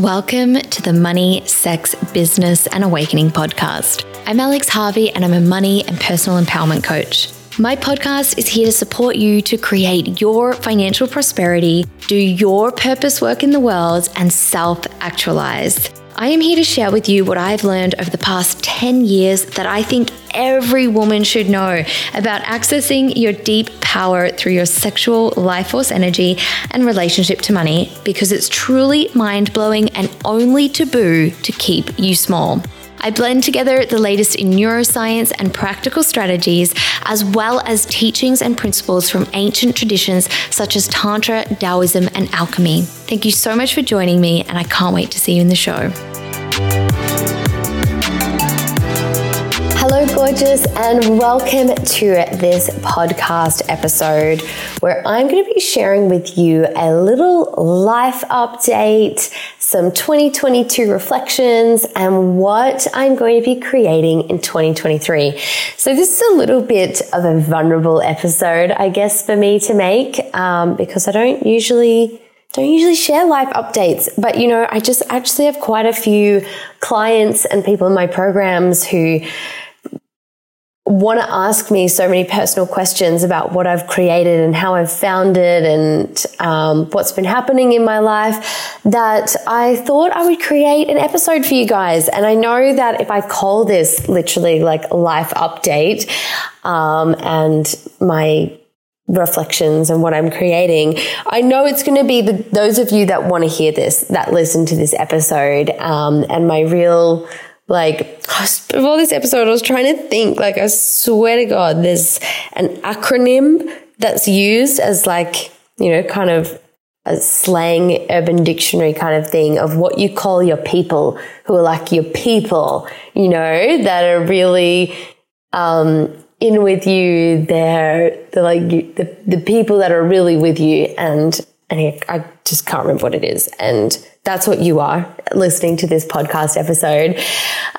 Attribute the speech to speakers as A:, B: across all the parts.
A: Welcome to the Money, Sex, Business, and Awakening podcast. I'm Alex Harvey, and I'm a money and personal empowerment coach. My podcast is here to support you to create your financial prosperity, do your purpose work in the world, and self actualize. I am here to share with you what I've learned over the past 10 years that I think every woman should know about accessing your deep power through your sexual life force energy and relationship to money because it's truly mind blowing and only taboo to keep you small. I blend together the latest in neuroscience and practical strategies, as well as teachings and principles from ancient traditions such as Tantra, Taoism, and alchemy. Thank you so much for joining me, and I can't wait to see you in the show. Gorgeous, and welcome to this podcast episode where I'm going to be sharing with you a little life update, some 2022 reflections, and what I'm going to be creating in 2023. So, this is a little bit of a vulnerable episode, I guess, for me to make um, because I don't usually don't usually share life updates, but you know, I just actually have quite a few clients and people in my programs who want to ask me so many personal questions about what I've created and how I've found it and um, what's been happening in my life that I thought I would create an episode for you guys. And I know that if I call this literally like life update um, and my reflections and what I'm creating. I know it's going to be the, those of you that want to hear this, that listen to this episode. Um, and my real, like, before this episode, I was trying to think, like, I swear to God, there's an acronym that's used as like, you know, kind of a slang urban dictionary kind of thing of what you call your people who are like your people, you know, that are really, um, in with you. They're, they're like you, the, the people that are really with you. And, and I just can't remember what it is. And that's what you are listening to this podcast episode.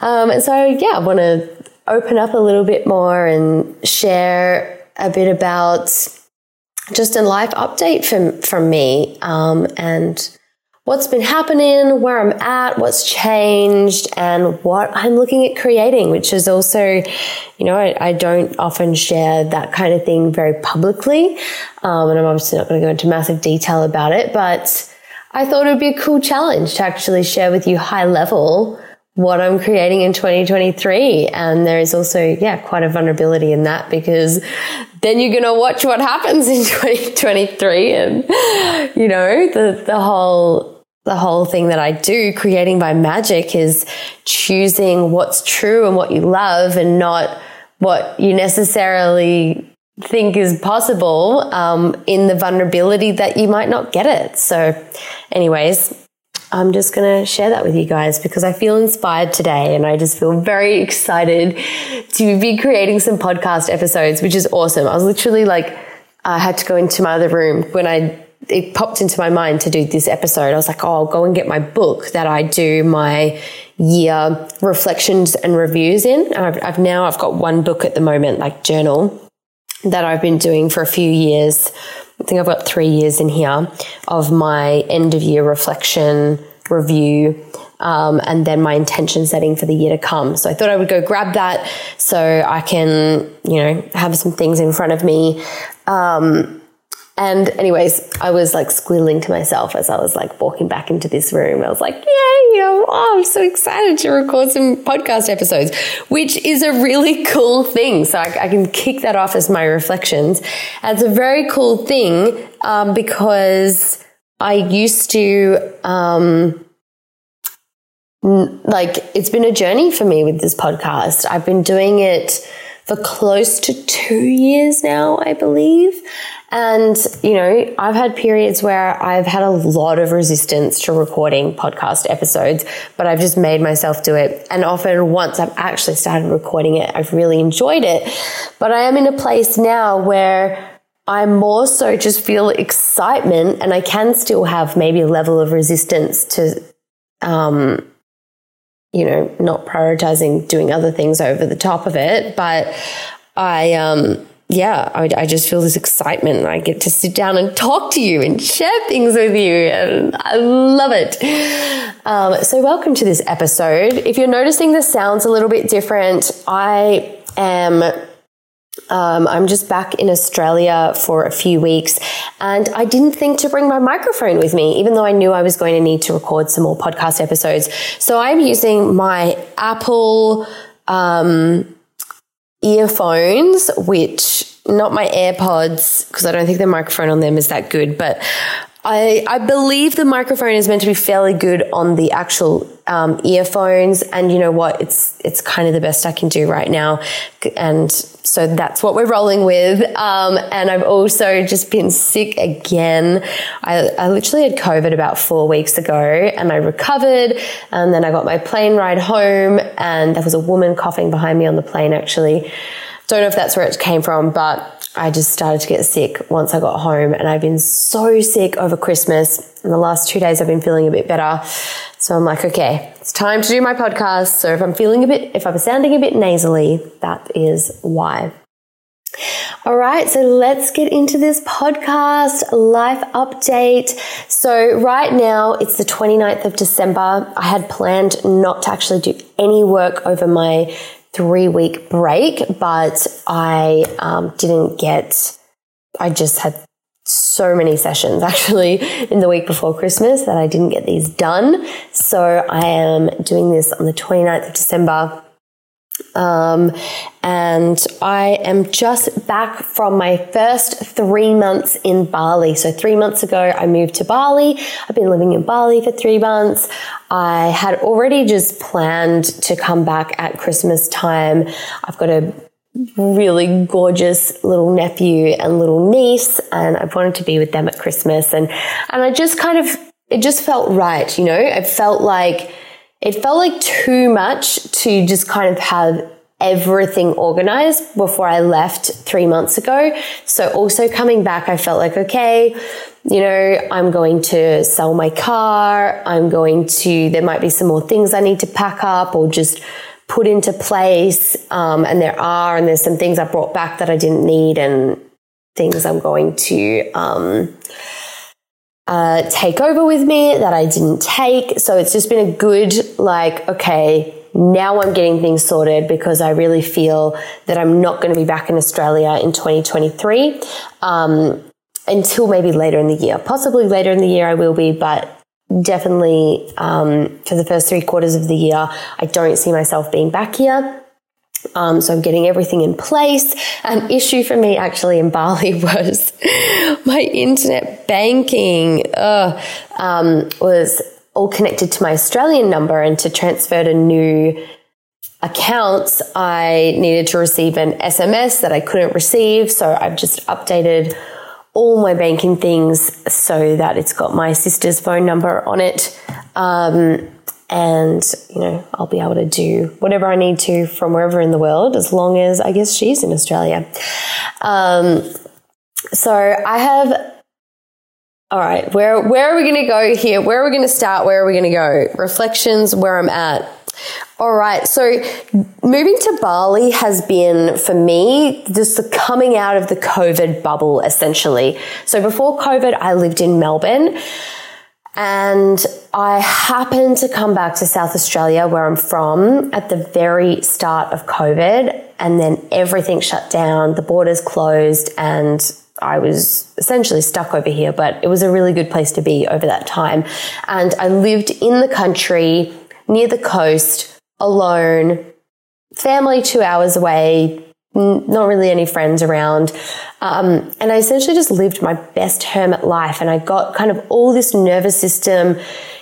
A: Um, and so, yeah, I want to open up a little bit more and share a bit about just a life update from, from me. Um, and, what's been happening, where I'm at, what's changed, and what I'm looking at creating, which is also, you know, I, I don't often share that kind of thing very publicly. Um, and I'm obviously not going to go into massive detail about it, but I thought it would be a cool challenge to actually share with you high level what I'm creating in 2023. And there is also, yeah, quite a vulnerability in that because then you're going to watch what happens in 2023 and, you know, the, the whole, the whole thing that I do, creating by magic is choosing what's true and what you love and not what you necessarily think is possible um, in the vulnerability that you might not get it. So, anyways, I'm just going to share that with you guys because I feel inspired today and I just feel very excited to be creating some podcast episodes, which is awesome. I was literally like, I had to go into my other room when I, it popped into my mind to do this episode. I was like, oh, I'll go and get my book that I do my year reflections and reviews in. And I've, I've now, I've got one book at the moment, like journal that I've been doing for a few years I think I've got three years in here of my end of year reflection review. Um, and then my intention setting for the year to come. So I thought I would go grab that so I can, you know, have some things in front of me. Um, and anyways, I was like squealing to myself as I was like walking back into this room. I was like, yay, you know, oh, I'm so excited to record some podcast episodes, which is a really cool thing. So I, I can kick that off as my reflections. And it's a very cool thing um, because I used to, um, like, it's been a journey for me with this podcast. I've been doing it for close to two years now, I believe. And, you know, I've had periods where I've had a lot of resistance to recording podcast episodes, but I've just made myself do it. And often once I've actually started recording it, I've really enjoyed it. But I am in a place now where I more so just feel excitement and I can still have maybe a level of resistance to, um, you know, not prioritizing doing other things over the top of it. But I, um, yeah, I, I, just feel this excitement I get to sit down and talk to you and share things with you. And I love it. Um, so, welcome to this episode. If you're noticing the sounds a little bit different, I am. Um, I'm just back in Australia for a few weeks and I didn't think to bring my microphone with me, even though I knew I was going to need to record some more podcast episodes. So I'm using my Apple, um, earphones, which not my AirPods, because I don't think the microphone on them is that good, but I, I believe the microphone is meant to be fairly good on the actual um, earphones, and you know what? It's it's kind of the best I can do right now, and so that's what we're rolling with. Um, and I've also just been sick again. I, I literally had COVID about four weeks ago, and I recovered, and then I got my plane ride home, and there was a woman coughing behind me on the plane. Actually, don't know if that's where it came from, but I just started to get sick once I got home and I've been so sick over Christmas. In the last two days, I've been feeling a bit better. So I'm like, okay, it's time to do my podcast. So if I'm feeling a bit, if I'm sounding a bit nasally, that is why. All right, so let's get into this podcast life update. So, right now it's the 29th of December. I had planned not to actually do any work over my three week break, but I um, didn't get, I just had so many sessions actually in the week before Christmas that I didn't get these done. So I am doing this on the 29th of December. Um, and I am just back from my first three months in Bali. So, three months ago, I moved to Bali. I've been living in Bali for three months. I had already just planned to come back at Christmas time. I've got a really gorgeous little nephew and little niece, and I wanted to be with them at Christmas. And, and I just kind of, it just felt right, you know? It felt like, it felt like too much to just kind of have everything organized before I left three months ago. So also coming back, I felt like, okay, you know, I'm going to sell my car. I'm going to, there might be some more things I need to pack up or just put into place. Um, and there are, and there's some things I brought back that I didn't need and things I'm going to, um, uh, take over with me that I didn't take. So it's just been a good, like, okay, now I'm getting things sorted because I really feel that I'm not going to be back in Australia in 2023 um, until maybe later in the year. Possibly later in the year I will be, but definitely um, for the first three quarters of the year, I don't see myself being back here. Um, so I'm getting everything in place. An issue for me actually in Bali was my internet banking uh, um, was all connected to my Australian number, and to transfer to new accounts, I needed to receive an SMS that I couldn't receive. So I've just updated all my banking things so that it's got my sister's phone number on it. Um, and you know I'll be able to do whatever I need to from wherever in the world, as long as I guess she's in Australia. Um, so I have. All right, where where are we going to go here? Where are we going to start? Where are we going to go? Reflections, where I'm at. All right, so moving to Bali has been for me just the coming out of the COVID bubble essentially. So before COVID, I lived in Melbourne. And I happened to come back to South Australia, where I'm from, at the very start of COVID. And then everything shut down, the borders closed, and I was essentially stuck over here. But it was a really good place to be over that time. And I lived in the country, near the coast, alone, family two hours away, not really any friends around. Um, and I essentially just lived my best hermit life. And I got kind of all this nervous system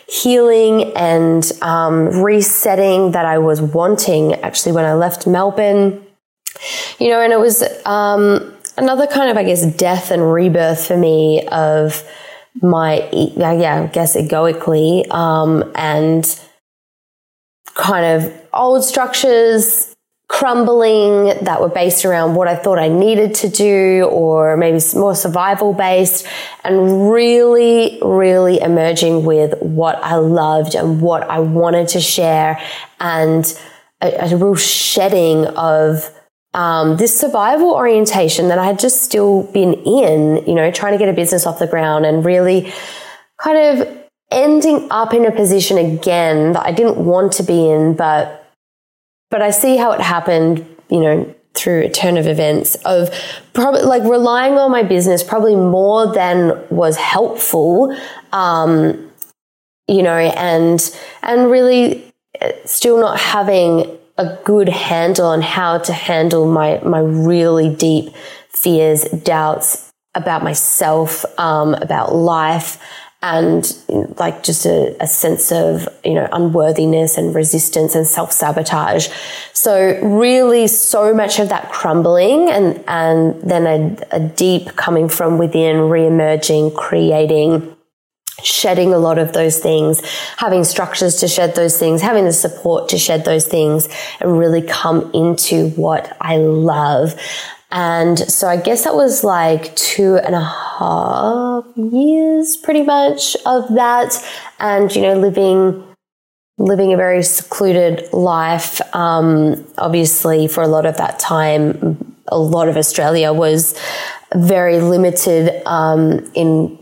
A: healing and um, resetting that I was wanting actually when I left Melbourne. You know, and it was um, another kind of, I guess, death and rebirth for me of my, yeah, I guess egoically, um, and kind of old structures crumbling that were based around what I thought I needed to do or maybe more survival based and really, really emerging with what I loved and what I wanted to share and a, a real shedding of um, this survival orientation that I had just still been in, you know, trying to get a business off the ground and really kind of ending up in a position again that I didn't want to be in, but but I see how it happened, you know, through a turn of events of probably like relying on my business probably more than was helpful, um, you know, and and really uh, still not having a good handle on how to handle my my really deep fears, doubts about myself, um, about life, and like just a, a, sense of you know unworthiness and resistance and self-sabotage. So really so much of that crumbling and and then a, a deep coming from within re-emerging creating shedding a lot of those things, having structures to shed those things, having the support to shed those things and really come into what I love. And so I guess that was like two and a half years pretty much of that. And, you know, living, living a very secluded life. Um, obviously for a lot of that time, a lot of Australia was very limited, um, in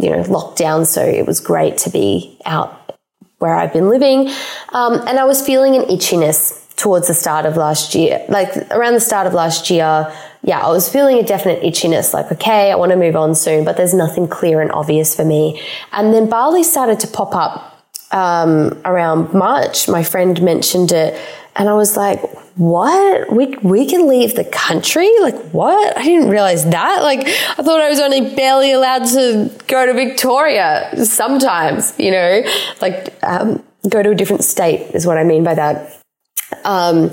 A: you know, lockdown. So it was great to be out where I've been living. Um, and I was feeling an itchiness towards the start of last year, like around the start of last year. Yeah, I was feeling a definite itchiness, like, okay, I want to move on soon, but there's nothing clear and obvious for me. And then Bali started to pop up um, around March. My friend mentioned it, and I was like, what? We, we can leave the country? Like, what? I didn't realize that. Like, I thought I was only barely allowed to go to Victoria sometimes, you know, like, um, go to a different state is what I mean by that. Um,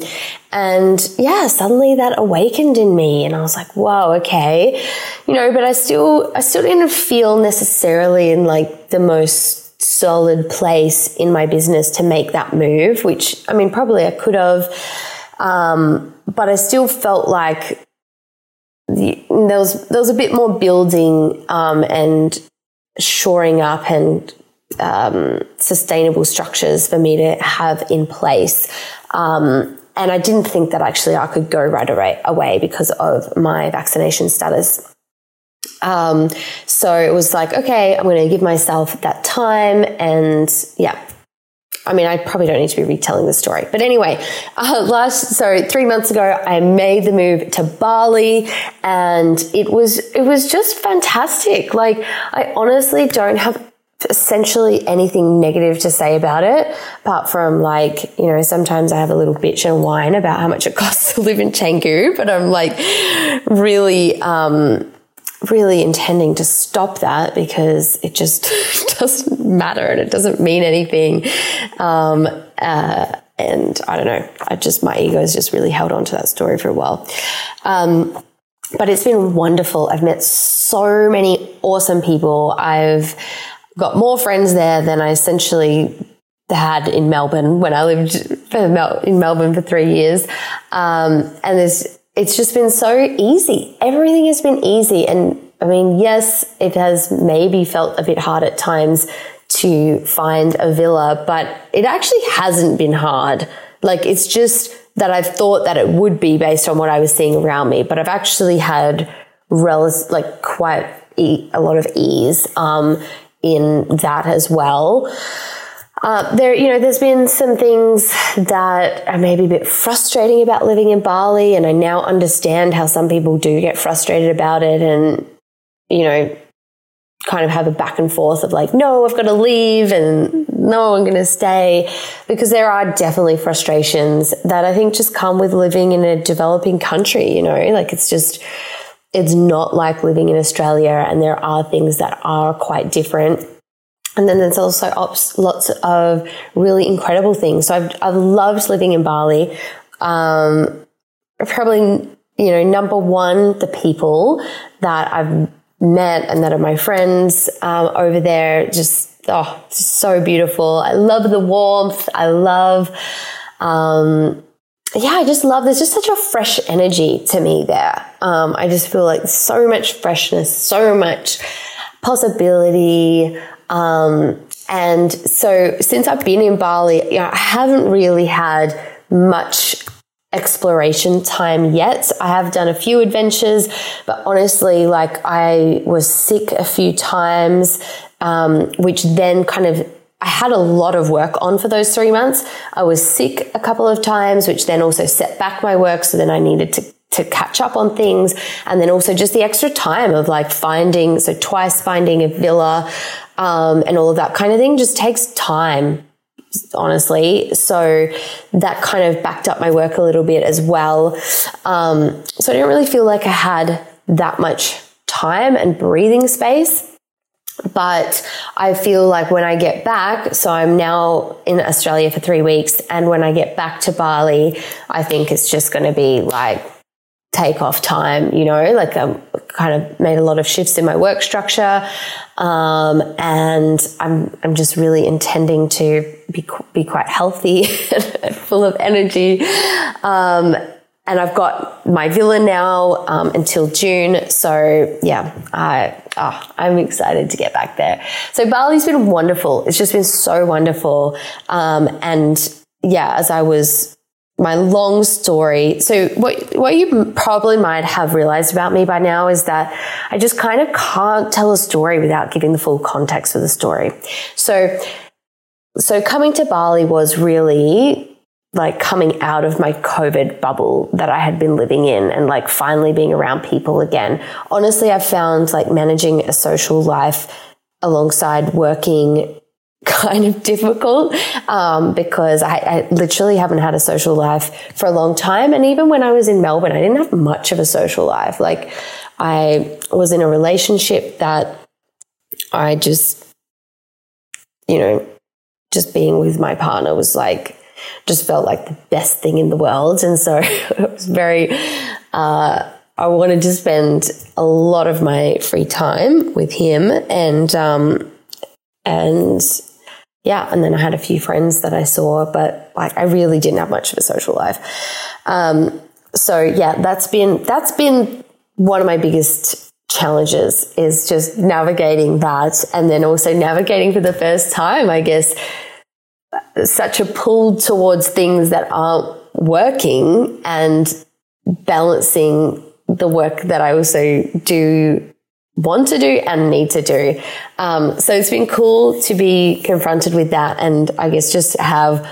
A: and yeah, suddenly that awakened in me and I was like, whoa, okay. You know, but I still, I still didn't feel necessarily in like the most solid place in my business to make that move, which I mean, probably I could have. Um, but I still felt like the, there was there was a bit more building um, and shoring up and um, sustainable structures for me to have in place. Um, and I didn't think that actually I could go right away, away because of my vaccination status. Um, so it was like, okay, I'm going to give myself that time and yeah, I mean, I probably don't need to be retelling the story. But anyway, uh, last, so three months ago, I made the move to Bali and it was, it was just fantastic. Like, I honestly don't have essentially anything negative to say about it, apart from like, you know, sometimes I have a little bitch and whine about how much it costs to live in Canggu, but I'm like really, um, really intending to stop that because it just doesn't matter and it doesn't mean anything. Um, uh, and I don't know, I just, my ego has just really held on to that story for a while. Um, but it's been wonderful. I've met so many awesome people. I've got more friends there than I essentially had in Melbourne when I lived in Melbourne for three years. Um, and there's it's just been so easy. Everything has been easy. And I mean, yes, it has maybe felt a bit hard at times to find a villa, but it actually hasn't been hard. Like it's just that I've thought that it would be based on what I was seeing around me, but I've actually had rel- like quite e- a lot of ease um, in that as well. Uh, there, you know, there's been some things that are maybe a bit frustrating about living in Bali, and I now understand how some people do get frustrated about it, and you know, kind of have a back and forth of like, no, I've got to leave, and no, I'm going to stay, because there are definitely frustrations that I think just come with living in a developing country. You know, like it's just. It's not like living in Australia, and there are things that are quite different and then there's also lots of really incredible things. So I've, I've loved living in Bali. Um, probably, you know, number one, the people that I've met and that are my friends um, over there. Just, oh, so beautiful. I love the warmth. I love, um, yeah, I just love, there's just such a fresh energy to me there. Um, I just feel like so much freshness, so much possibility. Um, and so since I've been in Bali, you know, I haven't really had much exploration time yet. I have done a few adventures, but honestly, like I was sick a few times, um, which then kind of I had a lot of work on for those three months. I was sick a couple of times, which then also set back my work. So then I needed to to catch up on things. And then also just the extra time of like finding, so twice finding a villa, um, and all of that kind of thing just takes time honestly. So that kind of backed up my work a little bit as well. Um, so I didn't really feel like I had that much time and breathing space. But I feel like when I get back, so I'm now in Australia for three weeks, and when I get back to Bali, I think it's just going to be like take off time, you know, like I um, kind of made a lot of shifts in my work structure. Um, and I'm, I'm just really intending to be, be quite healthy and full of energy. Um, and I've got my villa now um, until June. So yeah, I, oh, I'm excited to get back there. So Bali's been wonderful. It's just been so wonderful. Um, and yeah, as I was my long story. So what what you probably might have realized about me by now is that I just kind of can't tell a story without giving the full context of the story. So so coming to Bali was really like coming out of my COVID bubble that I had been living in and like finally being around people again. Honestly, I've found like managing a social life alongside working kind of difficult um, because I, I, literally haven't had a social life for a long time. And even when I was in Melbourne, I didn't have much of a social life. Like I was in a relationship that I just, you know, just being with my partner was like, just felt like the best thing in the world. And so it was very, uh, I wanted to spend a lot of my free time with him and, um, and yeah, and then I had a few friends that I saw, but like I really didn't have much of a social life. Um, so yeah, that's been that's been one of my biggest challenges is just navigating that, and then also navigating for the first time, I guess, such a pull towards things that aren't working and balancing the work that I also do want to do and need to do. Um, so it's been cool to be confronted with that and I guess just have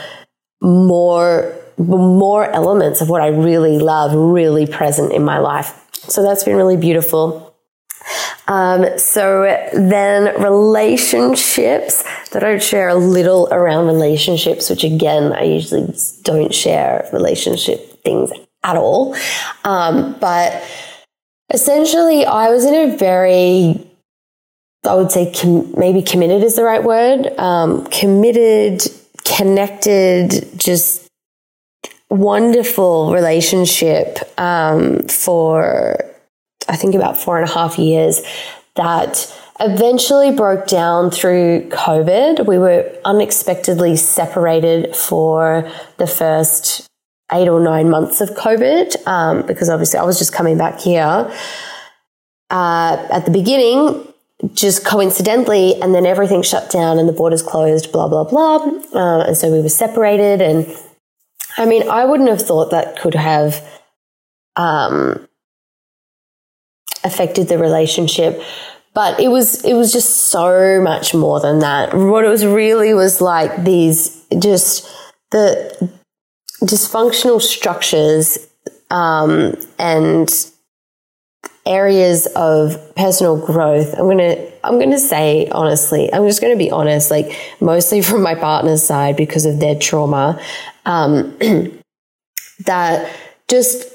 A: more, more elements of what I really love really present in my life. So that's been really beautiful. Um, so then relationships that I would share a little around relationships, which again, I usually don't share relationship things at all. Um, but Essentially, I was in a very, I would say, com- maybe committed is the right word. Um, committed, connected, just wonderful relationship um, for, I think, about four and a half years that eventually broke down through COVID. We were unexpectedly separated for the first eight or nine months of COVID, um, because obviously I was just coming back here uh, at the beginning, just coincidentally, and then everything shut down and the borders closed, blah, blah, blah. Uh, and so we were separated. And I mean, I wouldn't have thought that could have um, affected the relationship. But it was it was just so much more than that. What it was really was like these just the dysfunctional structures um, and areas of personal growth. I'm going to i'm going to say honestly i'm just going to be honest like mostly from my partner's side because of their trauma um, that just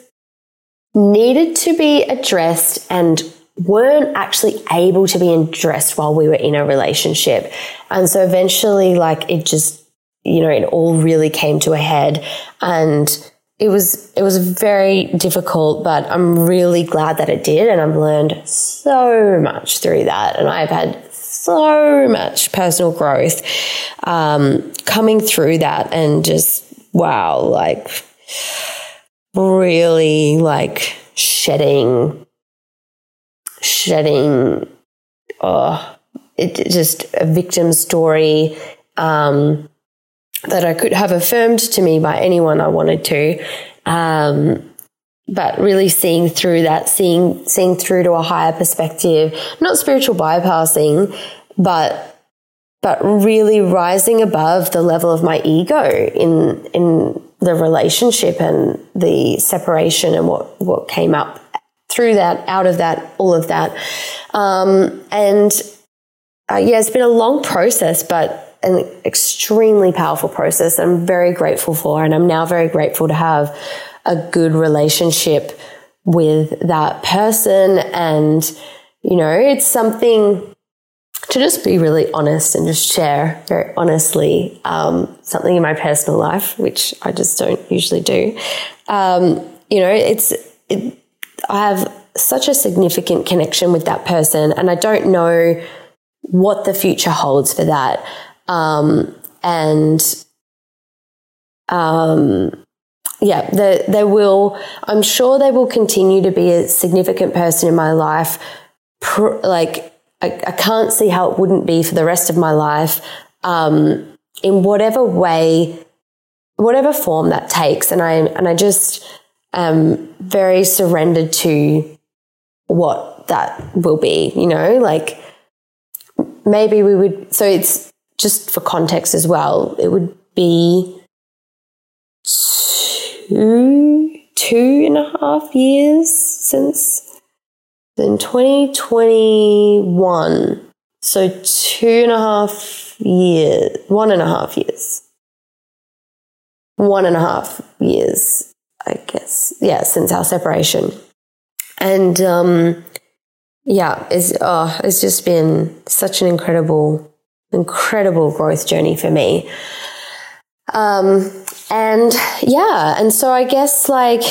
A: needed to be addressed and weren't actually able to be addressed while we were in a relationship. And so eventually like it just you know, it all really came to a head and it was it was very difficult, but I'm really glad that it did, and I've learned so much through that, and I've had so much personal growth um, coming through that, and just wow, like really like shedding, shedding. Oh, it just a victim story. Um, that I could have affirmed to me by anyone I wanted to. Um, but really seeing through that, seeing seeing through to a higher perspective, not spiritual bypassing, but but really rising above the level of my ego in in the relationship and the separation and what what came up through that, out of that, all of that, um, and uh, yeah, it's been a long process, but an extremely powerful process. That I'm very grateful for, and I'm now very grateful to have a good relationship with that person. And, you know, it's something to just be really honest and just share very honestly um, something in my personal life, which I just don't usually do. Um, you know, it's, it, I have such a significant connection with that person, and I don't know what the future holds for that. Um, and um, yeah, the, they will, I'm sure they will continue to be a significant person in my life. like, I, I can't see how it wouldn't be for the rest of my life um, in whatever way, whatever form that takes. And I, and I just am very surrendered to what that will be, you know, like maybe we would, so it's just for context as well, it would be two, two and a half years since in 2021. So two and a half years, one and a half years. One and a half years, I guess. Yeah, since our separation. And um, yeah, it's, oh, it's just been such an incredible, incredible growth journey for me. Um, and yeah, and so I guess like,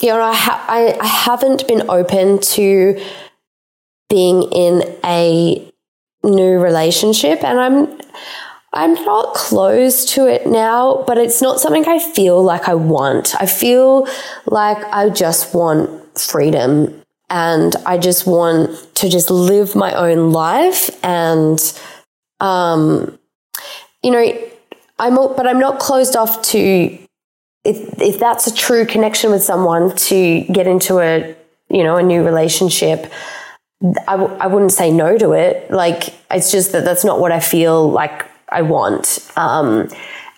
A: you know, I, ha- I, I haven't been open to being in a new relationship and I'm, I'm not close to it now, but it's not something I feel like I want. I feel like I just want freedom and I just want to just live my own life and, um, you know, I'm, but I'm not closed off to if if that's a true connection with someone to get into a you know a new relationship. I w- I wouldn't say no to it. Like it's just that that's not what I feel like I want. Um,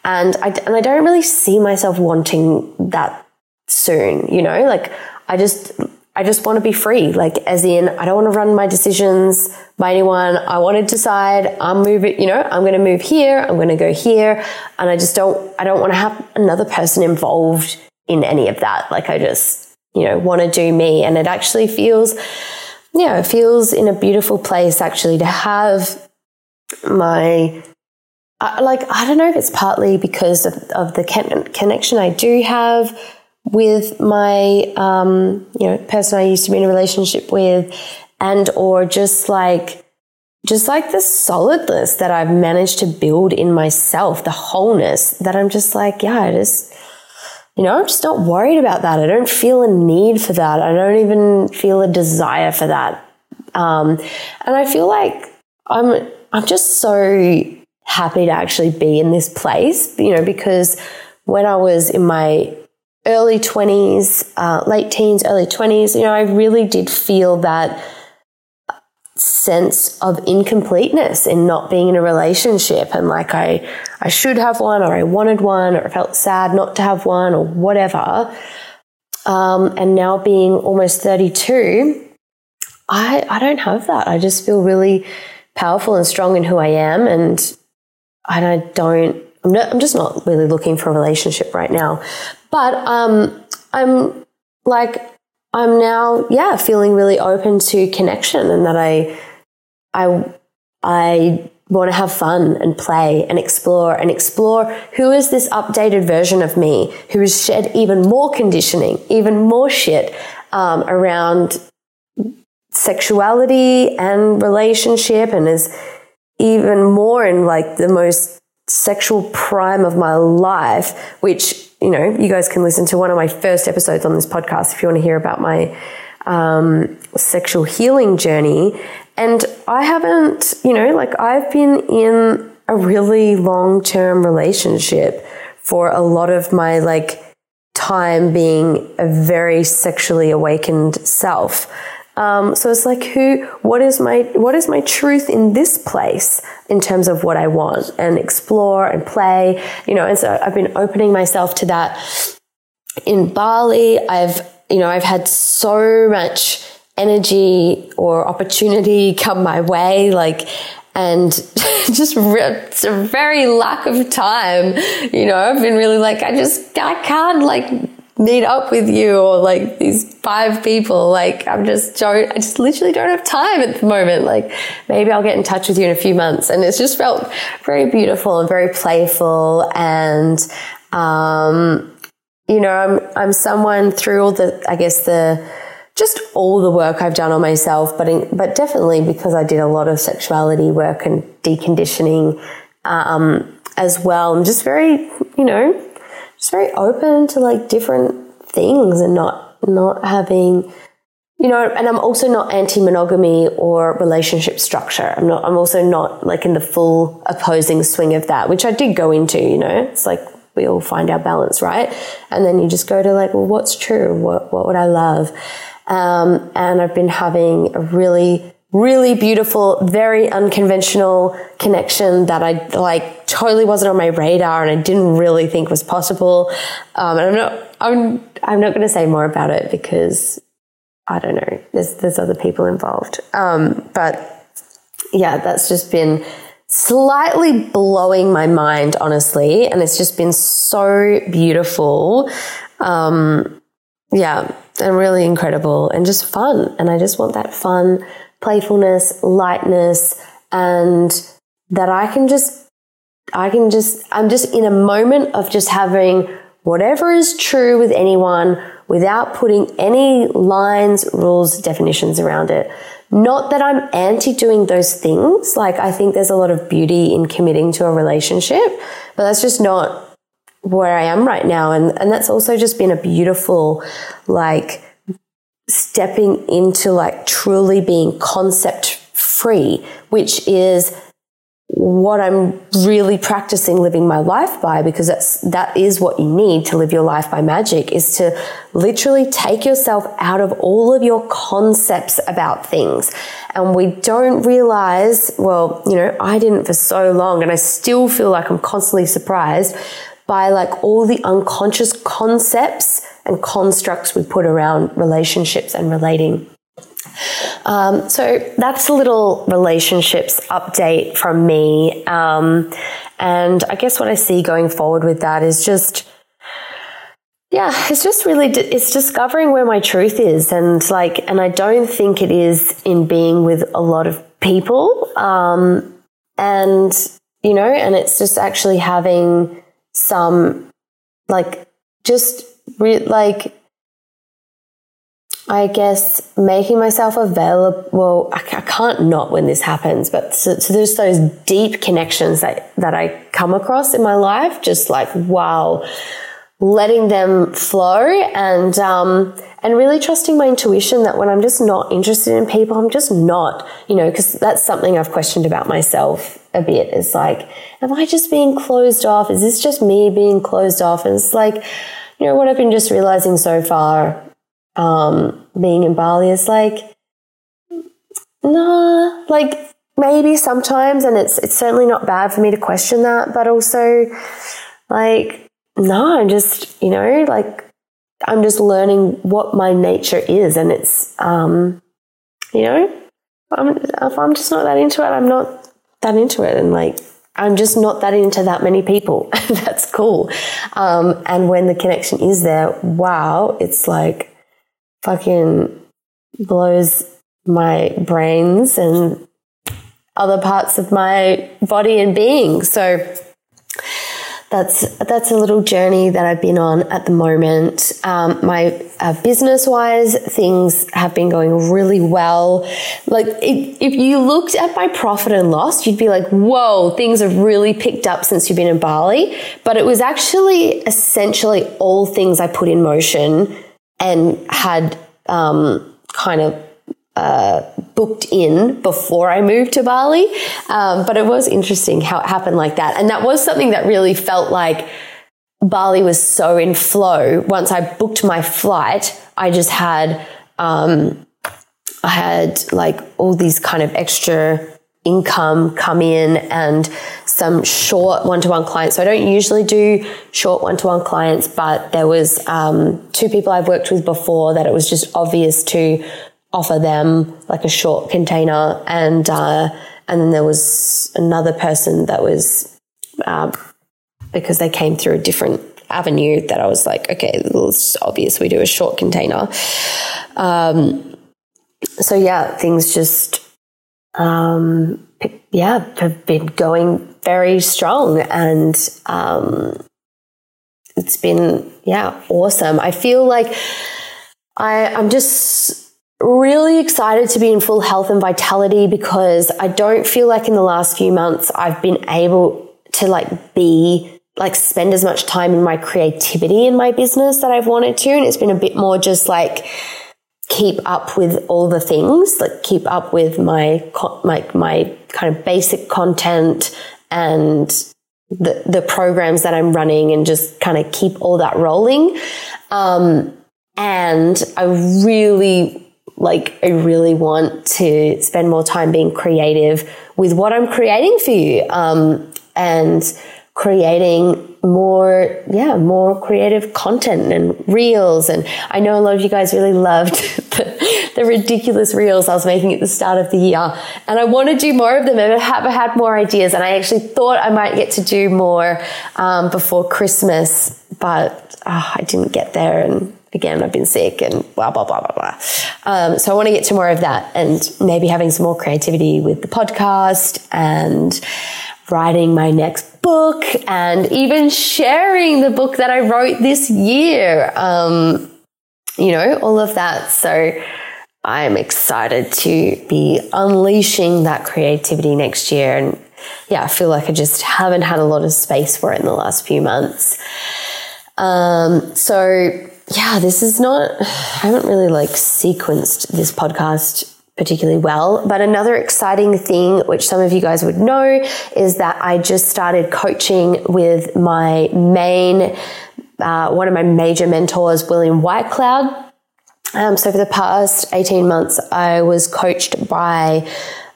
A: and I and I don't really see myself wanting that soon. You know, like I just I just want to be free. Like, as in, I don't want to run my decisions by anyone. I want to decide I'm moving, you know, I'm going to move here. I'm going to go here. And I just don't, I don't want to have another person involved in any of that. Like, I just, you know, want to do me. And it actually feels, yeah, it feels in a beautiful place actually to have my, like, I don't know if it's partly because of, of the connection I do have with my um, you know person I used to be in a relationship with, and or just like just like the solidness that I've managed to build in myself, the wholeness that I'm just like, yeah, I just you know, I'm just not worried about that. I don't feel a need for that. I don't even feel a desire for that. Um, and I feel like I'm I'm just so happy to actually be in this place, you know, because when I was in my early 20s, uh, late teens, early 20s, you know, I really did feel that sense of incompleteness in not being in a relationship and like I I should have one or I wanted one or I felt sad not to have one or whatever. Um, and now being almost 32, I I don't have that. I just feel really powerful and strong in who I am and I don't I'm, not, I'm just not really looking for a relationship right now. But um, I'm like, I'm now, yeah, feeling really open to connection and that I, I, I want to have fun and play and explore and explore who is this updated version of me who has shed even more conditioning, even more shit um, around sexuality and relationship and is even more in like the most sexual prime of my life, which, you know, you guys can listen to one of my first episodes on this podcast if you want to hear about my um, sexual healing journey. And I haven't, you know, like I've been in a really long term relationship for a lot of my like time being a very sexually awakened self. Um, so it's like, who, what is my, what is my truth in this place in terms of what I want and explore and play, you know? And so I've been opening myself to that. In Bali, I've, you know, I've had so much energy or opportunity come my way, like, and just it's a very lack of time. You know, I've been really like, I just, I can't like meet up with you or like these five people. Like I'm just don't, I just literally don't have time at the moment. Like maybe I'll get in touch with you in a few months. And it's just felt very beautiful and very playful. And, um, you know, I'm, I'm someone through all the, I guess the, just all the work I've done on myself, but in, but definitely because I did a lot of sexuality work and deconditioning um, as well. I'm just very, you know, just very open to like different things and not not having you know and i'm also not anti-monogamy or relationship structure. I'm not i'm also not like in the full opposing swing of that which i did go into you know? It's like we all find our balance right? And then you just go to like well what's true? What what would i love? Um, and i've been having a really really beautiful, very unconventional connection that I like totally wasn't on my radar and I didn't really think was possible. Um, and I'm not, I'm, I'm not going to say more about it because I don't know. There's, there's other people involved. Um, but yeah, that's just been slightly blowing my mind, honestly. And it's just been so beautiful. Um, yeah, and really incredible and just fun. And I just want that fun playfulness, lightness, and that I can just, I can just, I'm just in a moment of just having whatever is true with anyone without putting any lines, rules, definitions around it. Not that I'm anti doing those things. Like, I think there's a lot of beauty in committing to a relationship, but that's just not where I am right now. And, and that's also just been a beautiful, like, stepping into like truly being concept free, which is what I'm really practicing living my life by because that's that is what you need to live your life by magic is to literally take yourself out of all of your concepts about things. And we don't realize, well, you know, I didn't for so long and I still feel like I'm constantly surprised by like all the unconscious concepts and constructs we put around relationships and relating. Um, so that's a little relationships update from me. Um, and I guess what I see going forward with that is just, yeah, it's just really, it's discovering where my truth is. And like, and I don't think it is in being with a lot of people. Um, and, you know, and it's just actually having some, like, just re- like I guess making myself available. Well, I, I can't not when this happens, but so, so, there's those deep connections that that I come across in my life. Just like wow, letting them flow and um, and really trusting my intuition that when I'm just not interested in people, I'm just not. You know, because that's something I've questioned about myself a bit. Is like, am I just being closed off? Is this just me being closed off? And it's like you know, what I've been just realizing so far, um, being in Bali is like, nah, like maybe sometimes, and it's it's certainly not bad for me to question that, but also, like, no, I'm just, you know, like I'm just learning what my nature is, and it's, um, you know, I'm, if I'm just not that into it, I'm not that into it, and like I'm just not that into that many people. That's cool. Um, and when the connection is there, wow, it's like fucking blows my brains and other parts of my body and being. So that's that's a little journey that I've been on at the moment. Um, my uh, business wise, things have been going really well. Like it, if you looked at my profit and loss, you'd be like, "Whoa, things have really picked up since you've been in Bali." But it was actually essentially all things I put in motion and had um, kind of uh, booked in before I moved to Bali. Um, but it was interesting how it happened like that. And that was something that really felt like Bali was so in flow. Once I booked my flight, I just had, um, I had like all these kind of extra income come in and some short one-to-one clients. So I don't usually do short one-to-one clients, but there was um, two people I've worked with before that it was just obvious to offer them like a short container, and uh, and then there was another person that was uh, because they came through a different avenue that I was like, okay, it's obvious we do a short container. Um, so yeah, things just um, yeah have been going very strong and um, it's been yeah awesome. I feel like I I'm just really excited to be in full health and vitality because I don't feel like in the last few months I've been able to like be like spend as much time in my creativity in my business that I've wanted to and it's been a bit more just like keep up with all the things, like keep up with my like my kind of basic content and the the programs that I'm running, and just kind of keep all that rolling. Um, and I really like I really want to spend more time being creative with what I'm creating for you, um, and creating more, yeah, more creative content and reels. And I know a lot of you guys really loved the, the, ridiculous reels I was making at the start of the year. And I want to do more of them. I have had more ideas. And I actually thought I might get to do more um, before Christmas, but oh, I didn't get there. And again, I've been sick and blah, blah, blah, blah, blah. Um, so I want to get to more of that and maybe having some more creativity with the podcast and writing my next book and even sharing the book that I wrote this year. Um, you know, all of that. So I'm excited to be unleashing that creativity next year. And yeah, I feel like I just haven't had a lot of space for it in the last few months. Um, so yeah, this is not, I haven't really like sequenced this podcast particularly well. But another exciting thing, which some of you guys would know, is that I just started coaching with my main, uh, one of my major mentors, William Whitecloud. Um, so for the past 18 months, I was coached by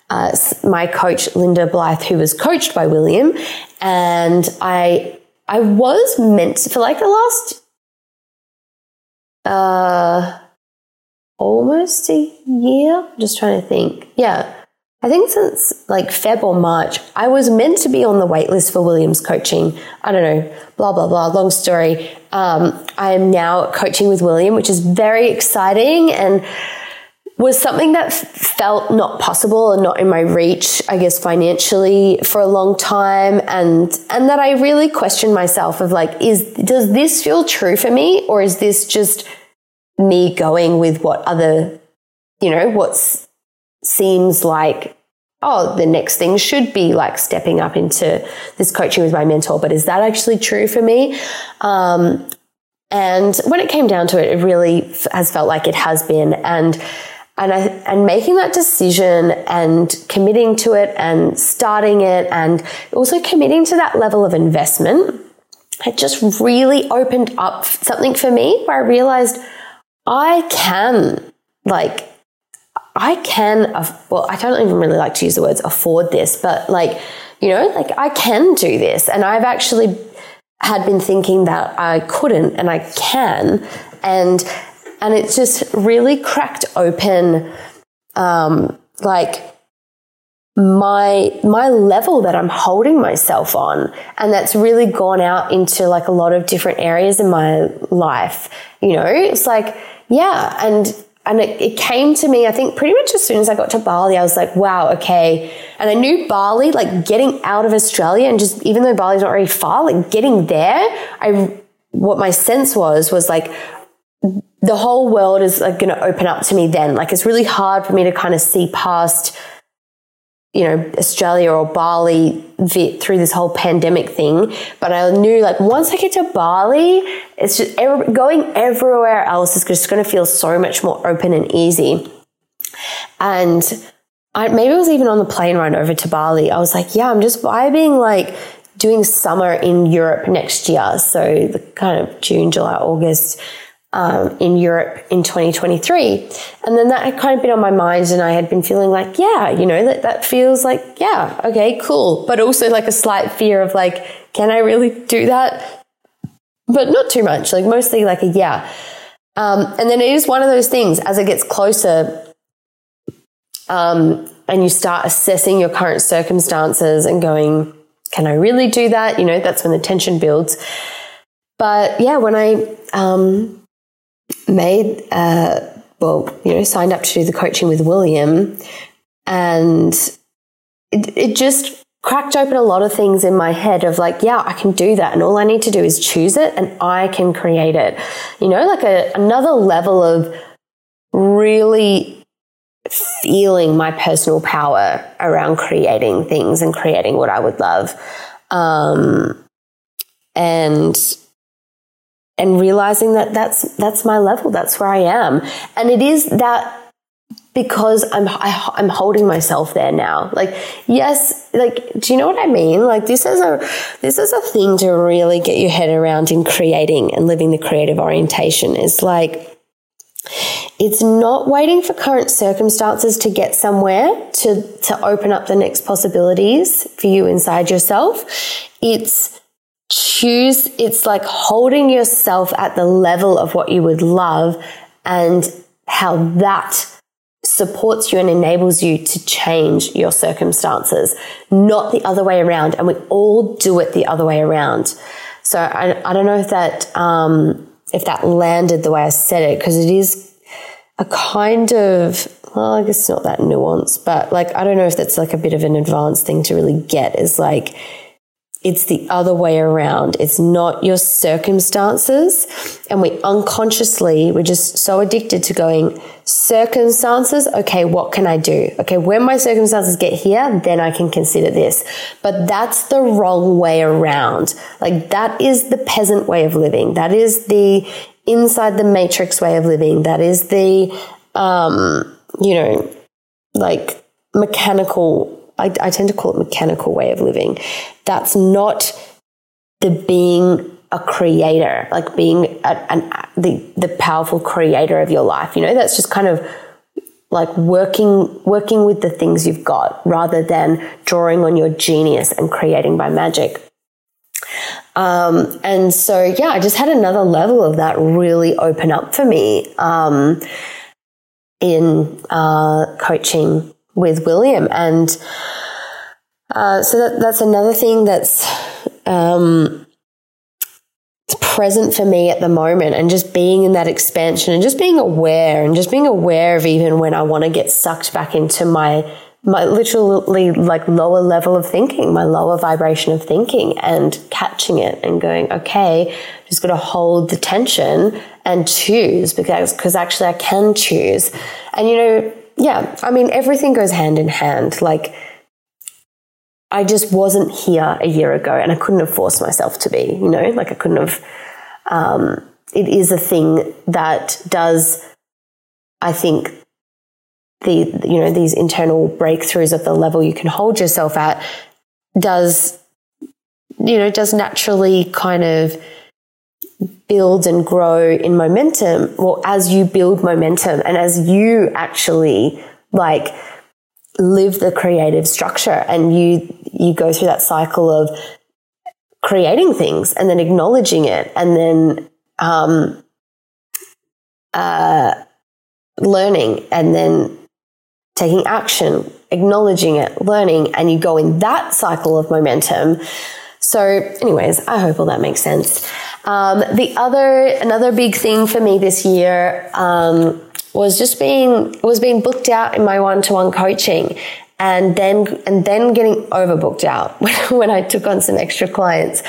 A: uh, my coach, Linda Blythe, who was coached by William. And I, I was meant to, for like the last, uh, almost a year. Just trying to think. Yeah. I think since like Feb or March, I was meant to be on the waitlist for Williams coaching. I don't know, blah, blah, blah. Long story. Um, I am now coaching with William, which is very exciting and was something that felt not possible and not in my reach, I guess, financially for a long time. And, and that I really questioned myself of like, is, does this feel true for me? Or is this just me going with what other, you know, what seems like, oh, the next thing should be like stepping up into this coaching with my mentor. But is that actually true for me? Um, and when it came down to it, it really has felt like it has been. And and I, and making that decision and committing to it and starting it and also committing to that level of investment, it just really opened up something for me where I realized I can, like, I can, well, I don't even really like to use the words afford this, but like, you know, like I can do this. And I've actually had been thinking that I couldn't and I can. And, and it's just really cracked open, um, like, my my level that I'm holding myself on and that's really gone out into like a lot of different areas in my life you know it's like yeah. And, and it, it, came to me, I think pretty much as soon as I got to Bali, I was like, wow, okay. And I knew Bali, like getting out of Australia and just, even though Bali's not very far, like getting there, I, what my sense was, was like, the whole world is like going to open up to me then. Like it's really hard for me to kind of see past you know, Australia or Bali through this whole pandemic thing. But I knew like once I get to Bali, it's just every, going everywhere else is just going to feel so much more open and easy. And I, maybe it was even on the plane ride over to Bali. I was like, yeah, I'm just vibing like doing summer in Europe next year. So the kind of June, July, August um, in Europe in 2023. And then that had kind of been on my mind, and I had been feeling like, yeah, you know, that, that feels like, yeah, okay, cool. But also like a slight fear of like, can I really do that? But not too much, like mostly like a yeah. Um, and then it is one of those things as it gets closer, um, and you start assessing your current circumstances and going, can I really do that? You know, that's when the tension builds. But yeah, when I um, made, uh, well, you know, signed up to do the coaching with William, and it, it just cracked open a lot of things in my head of like, yeah, I can do that. And all I need to do is choose it and I can create it. You know, like a, another level of really feeling my personal power around creating things and creating what I would love. Um, and and realizing that that's that's my level that's where i am and it is that because I'm I, am i am holding myself there now. Like yes, like do you know what I mean? Like this is a this is a thing to really get your head around in creating and living the creative orientation. Is like it's not waiting for current circumstances to get somewhere to to open up the next possibilities for you inside yourself. It's choose it's like holding yourself at the level of what you would love and how that supports you and enables you to change your circumstances, not the other way around. And we all do it the other way around. So I, I don't know if that, um, if that landed the way I said it, because it is a kind of, well, I guess not that nuanced, but like, I don't know if that's like a bit of an advanced thing to really get is like, it's the other way around. It's not your circumstances. And we unconsciously, we're just so addicted to going, circumstances, okay, what can I do? Okay, when my circumstances get here, then I can consider this. But that's the wrong way around. Like that is the peasant way of living. That is the inside the matrix way of living. That is the, um, you know, like mechanical I, I tend to call it mechanical way of living. That's not the being a creator, like being a, an, the the powerful creator of your life. You know, that's just kind of like working working with the things you've got rather than drawing on your genius and creating by magic. Um, and so, yeah, I just had another level of that really open up for me um, in uh, coaching with William. And uh, so that, that's another thing that's um, present for me at the moment and just being in that expansion and just being aware and just being aware of even when I want to get sucked back into my my literally like lower level of thinking, my lower vibration of thinking and catching it and going, okay, just got to hold the tension and choose because, because actually I can choose. And you know, yeah, I mean, everything goes hand in hand. Like, I just wasn't here a year ago and I couldn't have forced myself to be, you know, like I couldn't have. Um, it is a thing that does, I think, the, you know, these internal breakthroughs at the level you can hold yourself at does, you know, does naturally kind of build and grow in momentum. Well, as you build momentum and as you actually like live the creative structure and you, you go through that cycle of creating things and then acknowledging it and then, um, uh, learning and then taking action, acknowledging it, learning, and you go in that cycle of momentum. So, anyways, I hope all that makes sense. Um, the other, another big thing for me this year um, was just being was being booked out in my one to one coaching, and then and then getting overbooked out when, when I took on some extra clients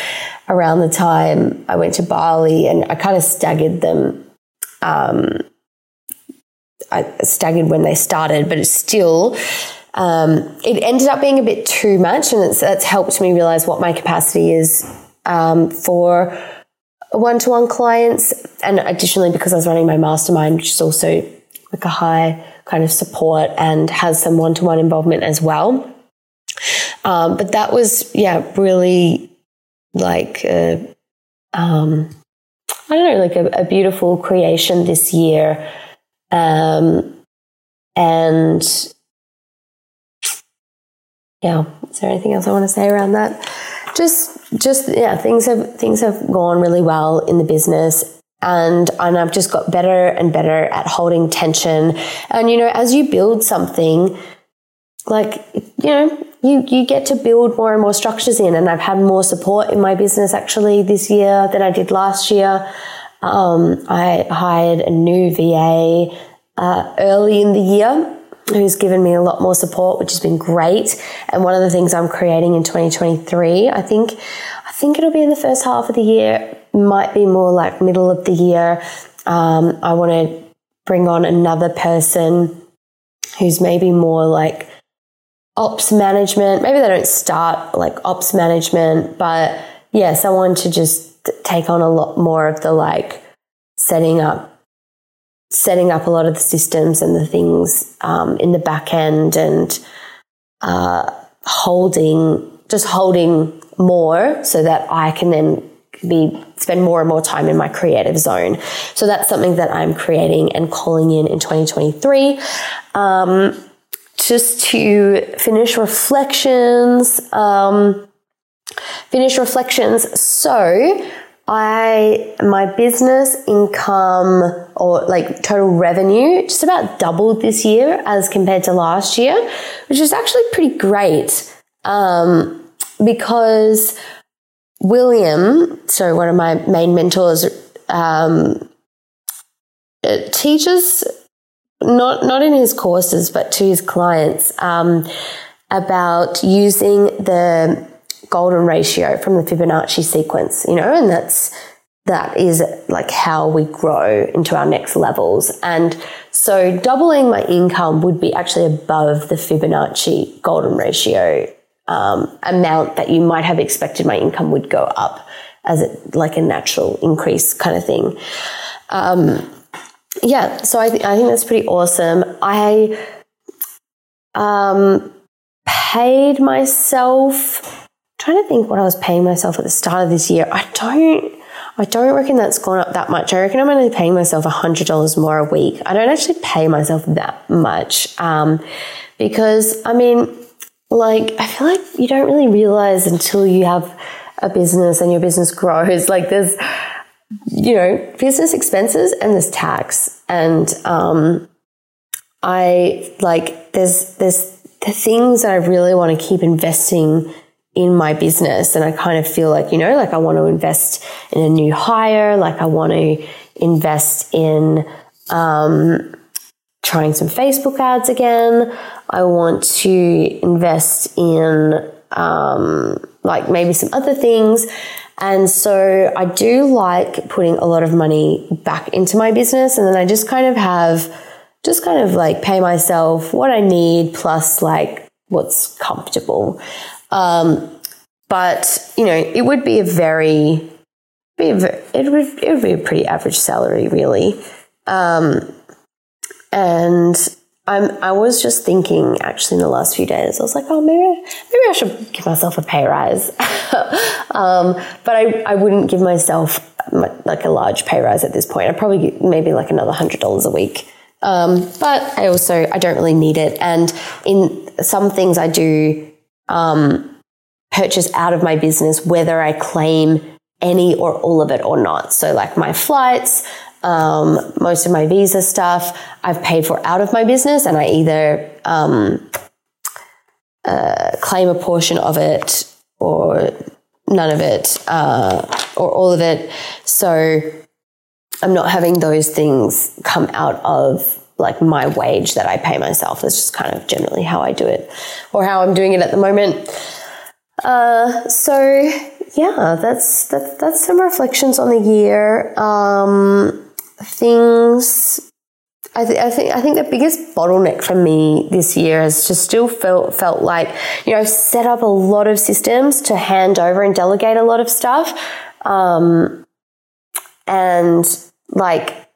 A: around the time I went to Bali, and I kind of staggered them. Um, I staggered when they started, but it's still. Um, it ended up being a bit too much, and it's, it's helped me realize what my capacity is um, for one to one clients. And additionally, because I was running my mastermind, which is also like a high kind of support and has some one to one involvement as well. Um, but that was, yeah, really like a, um, I don't know, like a, a beautiful creation this year. Um, and yeah, is there anything else I want to say around that? Just, just yeah, things have things have gone really well in the business, and and I've just got better and better at holding tension. And you know, as you build something, like you know, you you get to build more and more structures in. And I've had more support in my business actually this year than I did last year. Um, I hired a new VA uh, early in the year who's given me a lot more support, which has been great. And one of the things I'm creating in 2023, I think, I think it'll be in the first half of the year, might be more like middle of the year. Um, I want to bring on another person who's maybe more like ops management. Maybe they don't start like ops management, but yeah, someone to just take on a lot more of the like setting up setting up a lot of the systems and the things um, in the back end and uh, holding just holding more so that I can then be spend more and more time in my creative zone. So that's something that I'm creating and calling in in 2023. Um, just to finish reflections, um, finish reflections. So I my business income or like total revenue just about doubled this year as compared to last year, which is actually pretty great. Um, because William, so one of my main mentors, um, teaches not not in his courses but to his clients um, about using the golden ratio from the Fibonacci sequence, you know, and that's that is like how we grow into our next levels. And so doubling my income would be actually above the Fibonacci golden ratio um, amount that you might have expected my income would go up as it like a natural increase kind of thing. Um, yeah, so I, th- I think that's pretty awesome. I um, paid myself trying to think what I was paying myself at the start of this year. I don't I don't reckon that's gone up that much. I reckon I'm only paying myself $100 more a week. I don't actually pay myself that much um, because, I mean, like, I feel like you don't really realize until you have a business and your business grows. Like, there's, you know, business expenses and there's tax. And um, I, like, there's, there's the things that I really want to keep investing in my business. And I kind of feel like, you know, like I want to invest in a new hire, like I want to invest in um, trying some Facebook ads again. I want to invest in um, like maybe some other things. And so I do like putting a lot of money back into my business. And then I just kind of have, just kind of like pay myself what I need plus like what's comfortable. Um, but you know, it would be a very, be a, it would it would be a pretty average salary, really. Um, and I'm I was just thinking actually in the last few days, I was like, oh, maybe maybe I should give myself a pay rise. um, but I I wouldn't give myself like a large pay rise at this point. I'd probably maybe like another hundred dollars a week. Um, but I also I don't really need it, and in some things I do um, purchase out of my business, whether I claim any or all of it or not. So, like my flights, um, most of my visa stuff, I've paid for out of my business, and I either um, uh, claim a portion of it or none of it uh, or all of it. So, I'm not having those things come out of like my wage that I pay myself. That's just kind of generally how I do it or how I'm doing it at the moment. Uh, so yeah, that's that's that's some reflections on the year. Um, things. I, th- I think I think the biggest bottleneck for me this year has just still felt felt like you know I've set up a lot of systems to hand over and delegate a lot of stuff, um, and like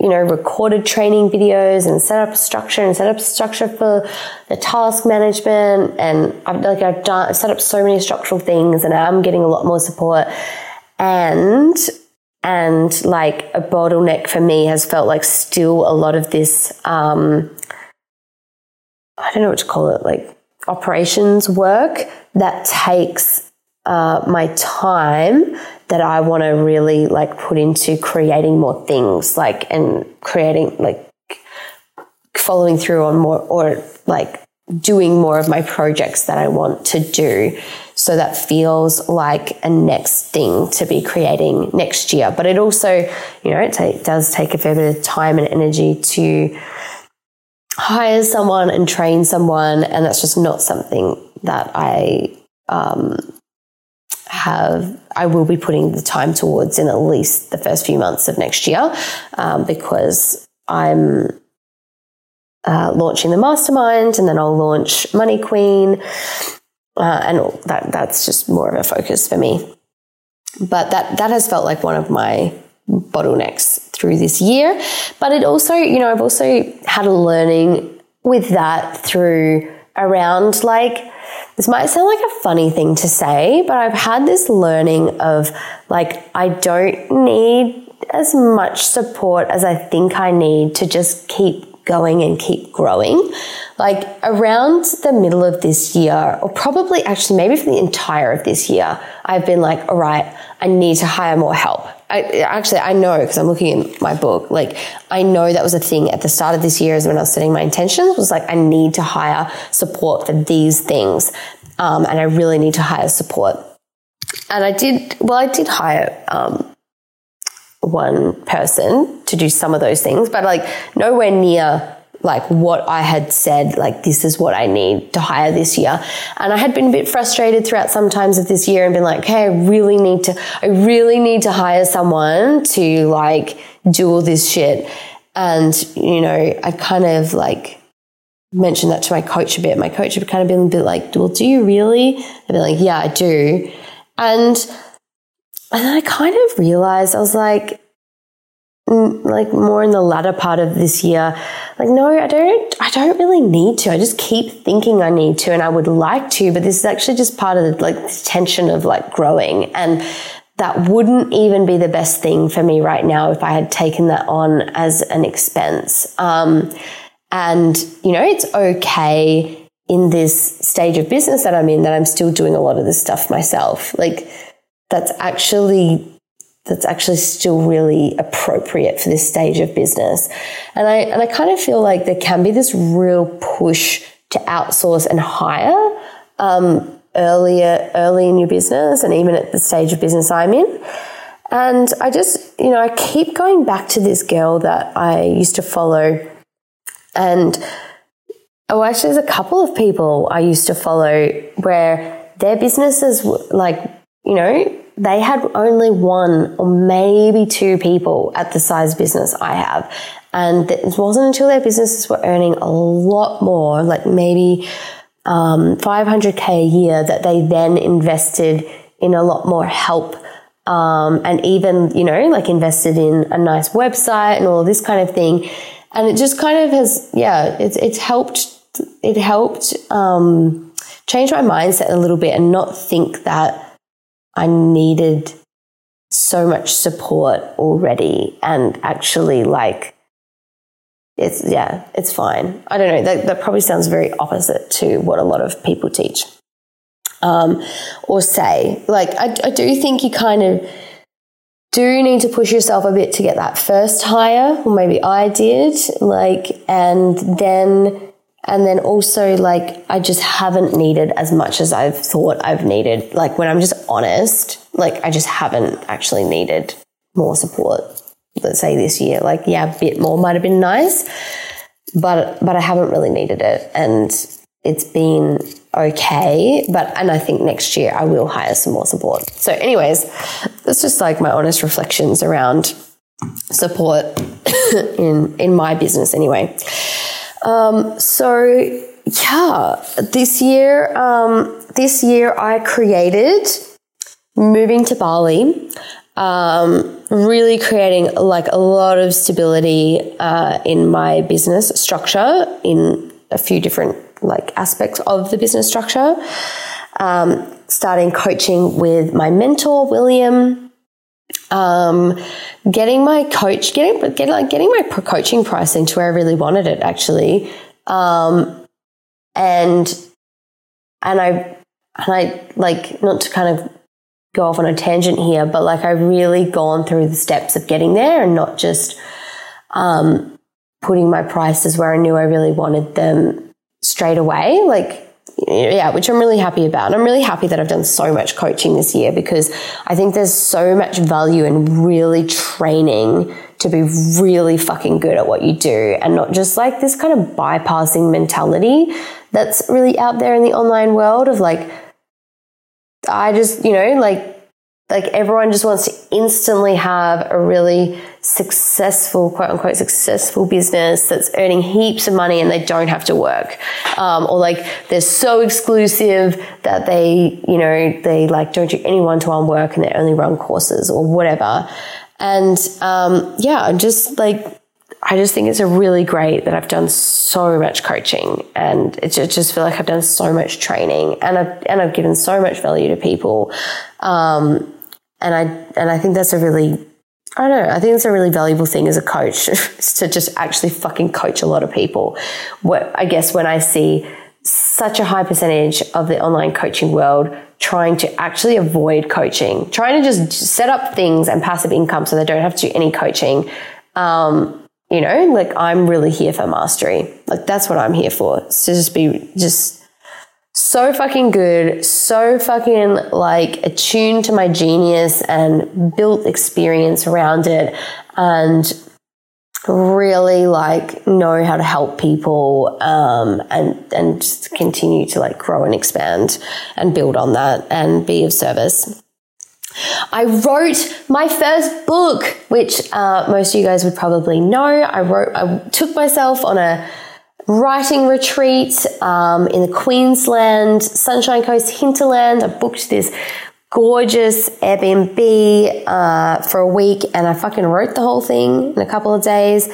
A: you know, recorded training videos and set up a structure and set up a structure for the task management. And I've like I've done I've set up so many structural things and I'm getting a lot more support. And and like a bottleneck for me has felt like still a lot of this um I don't know what to call it, like operations work that takes uh, my time that I want to really like put into creating more things, like and creating like following through on more or like doing more of my projects that I want to do. So that feels like a next thing to be creating next year. But it also, you know, it does take a fair bit of time and energy to hire someone and train someone. And that's just not something that I um, have I will be putting the time towards in at least the first few months of next year um, because I'm uh, launching the mastermind and then I'll launch Money Queen uh, and that that's just more of a focus for me. But that that has felt like one of my bottlenecks through this year. But it also, you know, I've also had a learning with that through around like this might sound like a funny thing to say, but I've had this learning of like, I don't need as much support as I think I need to just keep going and keep growing. Like around the middle of this year, or probably actually maybe for the entire of this year, I've been like, all right, I need to hire more help. I, actually, I know because I'm looking in my book. Like, I know that was a thing at the start of this year, is when I was setting my intentions. Was like, I need to hire support for these things, um, and I really need to hire support. And I did. Well, I did hire um, one person to do some of those things, but like nowhere near like what I had said, like this is what I need to hire this year. And I had been a bit frustrated throughout some times of this year and been like, okay, I really need to, I really need to hire someone to like do all this shit. And, you know, I kind of like mentioned that to my coach a bit. My coach had kind of been a bit like, well, do you really? I'd be like, yeah, I do. And, and then I kind of realized I was like, like more in the latter part of this year like no i don't i don't really need to. I just keep thinking i need to and i would like to but this is actually just part of the like the tension of like growing. And that wouldn't even be the best thing for me right now if i had taken that on as an expense. Um, and you know it's okay in this stage of business that i'm in that i'm still doing a lot of this stuff myself. Like that's actually that's actually still really appropriate for this stage of business. And I and I kind of feel like there can be this real push to outsource and hire um, earlier early in your business and even at the stage of business I'm in. And I just, you know, I keep going back to this girl that I used to follow and oh actually there's a couple of people I used to follow where their businesses like, you know, they had only one or maybe two people at the size business I have. And it wasn't until their businesses were earning a lot more, like maybe um, 500K a year, that they then invested in a lot more help. Um, and even, you know, like invested in a nice website and all this kind of thing. And it just kind of has, yeah, it's, it's helped, it helped um, change my mindset a little bit and not think that I needed so much support already and actually like it's yeah it's fine. I don't know that, that probably sounds very opposite to what a lot of people teach um, or say. Like I, I do think you kind of do need to push yourself a bit to get that first hire or maybe i did like and then and then also, like, I just haven't needed as much as I've thought I've needed. Like, when I'm just honest, like, I just haven't actually needed more support. Let's say this year, like, yeah, a bit more might have been nice, but, but I haven't really needed it. And it's been okay. But, and I think next year I will hire some more support. So, anyways, that's just like my honest reflections around support in, in my business anyway. Um, so yeah, this year, um, this year I created moving to Bali. Um, really creating like a lot of stability uh, in my business structure in a few different like aspects of the business structure. Um, starting coaching with my mentor William. Um, getting my coach, getting getting like getting my coaching price into where I really wanted it actually, um, and and I and I like not to kind of go off on a tangent here, but like I've really gone through the steps of getting there and not just um, putting my prices where I knew I really wanted them straight away. Like, yeah, which I'm really happy about. And I'm really happy that I've done so much coaching this year because I think there's so much value in really training to be really fucking good at what you do and not just like this kind of bypassing mentality that's really out there in the online world of like, I just, you know, like like everyone just wants to instantly have a really successful, quote unquote, successful business that's earning heaps of money and they don't have to work. Um, or like they're so exclusive that they, you know, they like don't do any one to one work and they only run courses or whatever. And um, yeah, I'm just like I just think it's a really great that I've done so much coaching and it just feel like I've done so much training and I've, and I've given so much value to people. Um, and I, and I think that's a really, I don't know, I think it's a really valuable thing as a coach to just actually fucking coach a lot of people. What I guess when I see such a high percentage of the online coaching world trying to actually avoid coaching, trying to just set up things and passive income so they don't have to do any coaching. Um, you know, like I'm really here for mastery. Like that's what I'm here for. To just be just so fucking good, so fucking like attuned to my genius and built experience around it and really like know how to help people um, and and just continue to like grow and expand and build on that and be of service. I wrote my first book, which uh, most of you guys would probably know. I wrote, I took myself on a writing retreat um, in the Queensland Sunshine Coast hinterland. I booked this gorgeous Airbnb uh, for a week, and I fucking wrote the whole thing in a couple of days.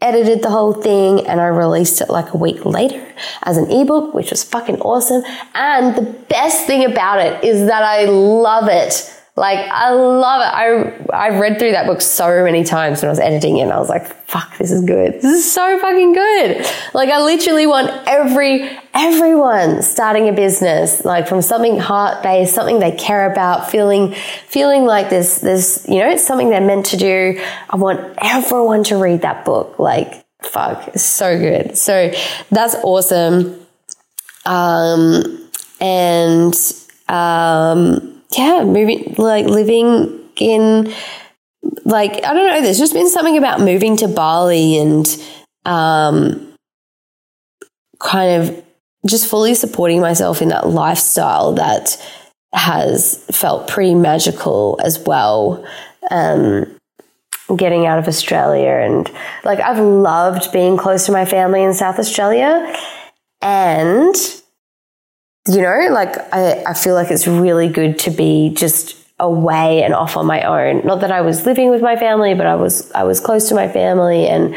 A: Edited the whole thing and I released it like a week later as an ebook, which was fucking awesome. And the best thing about it is that I love it. Like I love it. I I've read through that book so many times when I was editing it and I was like, fuck, this is good. This is so fucking good. Like I literally want every everyone starting a business, like from something heart based, something they care about, feeling feeling like this this, you know, it's something they're meant to do. I want everyone to read that book. Like, fuck, it's so good. So that's awesome. Um and um yeah, moving, like living in, like, I don't know, there's just been something about moving to Bali and, um, kind of just fully supporting myself in that lifestyle that has felt pretty magical as well. Um, getting out of Australia and like I've loved being close to my family in South Australia and you know, like I, I feel like it's really good to be just away and off on my own. Not that I was living with my family, but I was I was close to my family and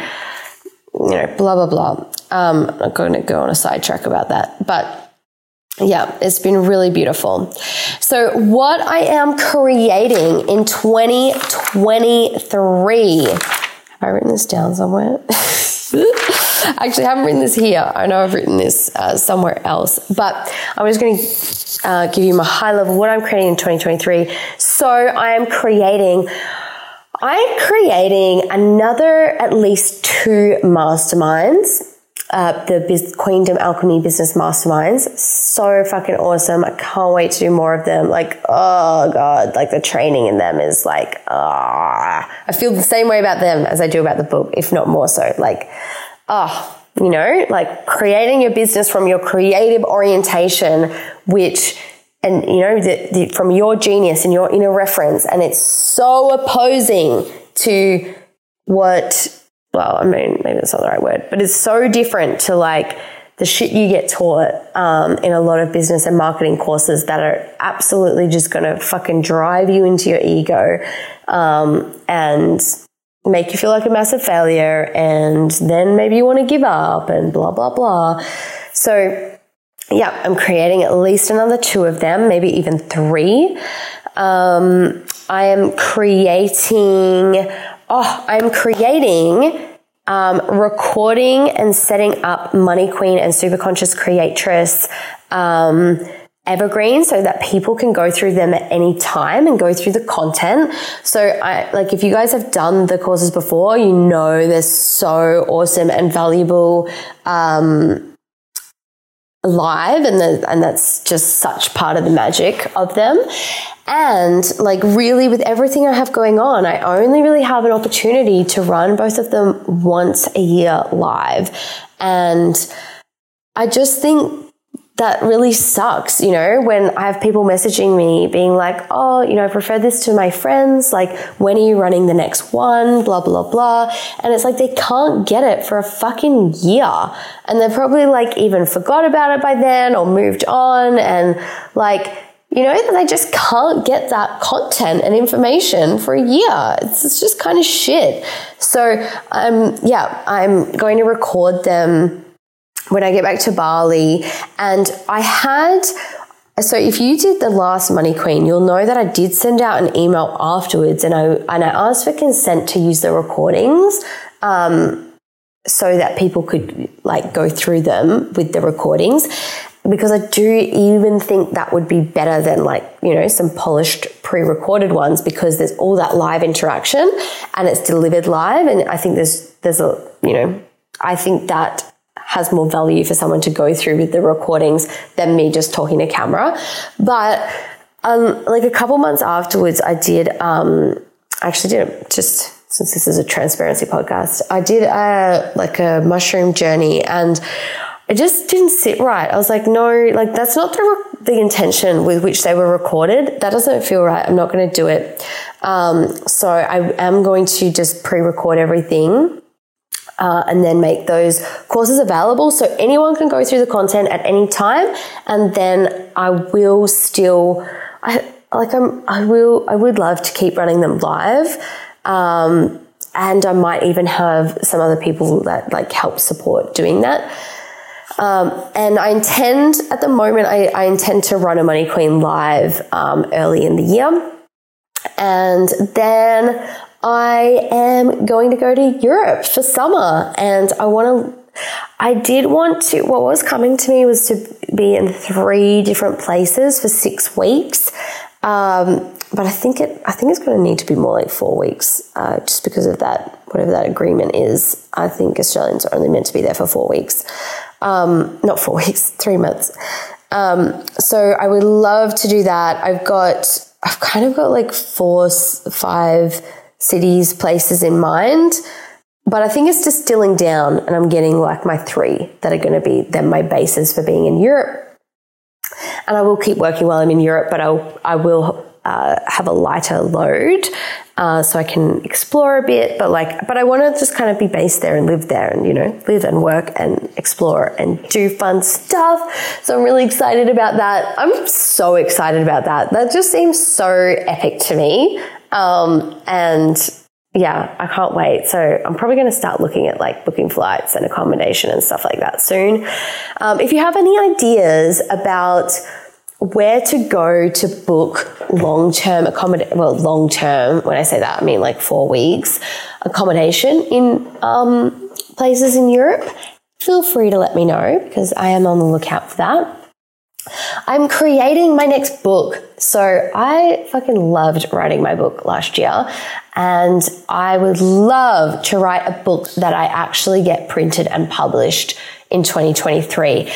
A: you know, blah blah blah. Um, I'm not going to go on a sidetrack about that, but yeah, it's been really beautiful. So, what I am creating in 2023, have I written this down somewhere? Actually, I haven't written this here. I know I've written this uh, somewhere else, but I'm just going to uh, give you my high level what I'm creating in 2023. So I am creating. I'm creating another at least two masterminds uh, the Biz- Queendom Alchemy Business Masterminds. So fucking awesome. I can't wait to do more of them. Like, oh God, like the training in them is like, ah, I feel the same way about them as I do about the book, if not more so. Like, oh, you know, like creating your business from your creative orientation, which and you know the, the, from your genius and your inner reference. And it's so opposing to what well i mean maybe that's not the right word but it's so different to like the shit you get taught um, in a lot of business and marketing courses that are absolutely just going to fucking drive you into your ego um, and make you feel like a massive failure. And then maybe you want to give up and blah, blah, blah. So, yeah, I'm creating at least another two of them, maybe even three. Um, I am creating, oh, I'm creating um, recording and setting up Money Queen and Super Conscious Creatress um, evergreen so that people can go through them at any time and go through the content. So I like if you guys have done the courses before, you know they're so awesome and valuable um, live and the, and that's just such part of the magic of them. And like really with everything I have going on, I only really have an opportunity to run both of them once a year live. And I just think that really sucks, you know, when I have people messaging me being like, oh, you know, I've referred this to my friends. Like, when are you running the next one? Blah, blah, blah. And it's like they can't get it for a fucking year. And they're probably like even forgot about it by then or moved on. And like, you know, that they just can't get that content and information for a year. It's, it's just kind of shit. So, um, yeah, I'm going to record them when I get back to Bali. And I had, so if you did the last Money Queen, you'll know that I did send out an email afterwards and I, and I asked for consent to use the recordings. Um, so that people could like go through them with the recordings because I do even think that would be better than like, you know, some polished pre-recorded ones because there's all that live interaction and it's delivered live and I think there's there's a, you know, I think that has more value for someone to go through with the recordings than me just talking to camera. But um, like a couple months afterwards, I did, um, actually did just since this is a transparency podcast, I did a, like a mushroom journey and it just didn't sit right. I was like, no, like that's not the, the intention with which they were recorded. That doesn't feel right. I'm not going to do it. Um, so I am going to just pre-record everything uh, and then make those courses available so anyone can go through the content at any time. And then I will still, I like I'm, I will, I would love to keep running them live. Um, and I might even have some other people that like help support doing that. Um, and I intend, at the moment, I, I, intend to run a Money Queen live um, early in the year. And then I am going to go to Europe for summer and I want to I did want to what was coming to me was to be in three different places for 6 weeks. Um, but I think it I think it's going to need to be more like 4 weeks uh, just because of that whatever that agreement is. I think Australians are only meant to be there for 4 weeks. Um, not 4 weeks, 3 months. Um, so I would love to do that. I've got I've kind of got like four, five cities, places in mind. But I think it's distilling down, and I'm getting like my three that are going to be then my bases for being in Europe. And I will keep working while I'm in Europe, but I'll, I will uh, have a lighter load uh, so I can explore a bit. But like, but I want to just kind of be based there and live there, and you know, live and work and explore and do fun stuff. So I'm really excited about that. I'm so excited about that. That just seems so epic to me. Um, and yeah, I can't wait. So I'm probably going to start looking at like booking flights and accommodation and stuff like that soon. Um, if you have any ideas about where to go to book long term accommodation, well, long term, when I say that, I mean like four weeks accommodation in um, places in Europe, feel free to let me know because I am on the lookout for that. I'm creating my next book. So I fucking loved writing my book last year. And I would love to write a book that I actually get printed and published in 2023.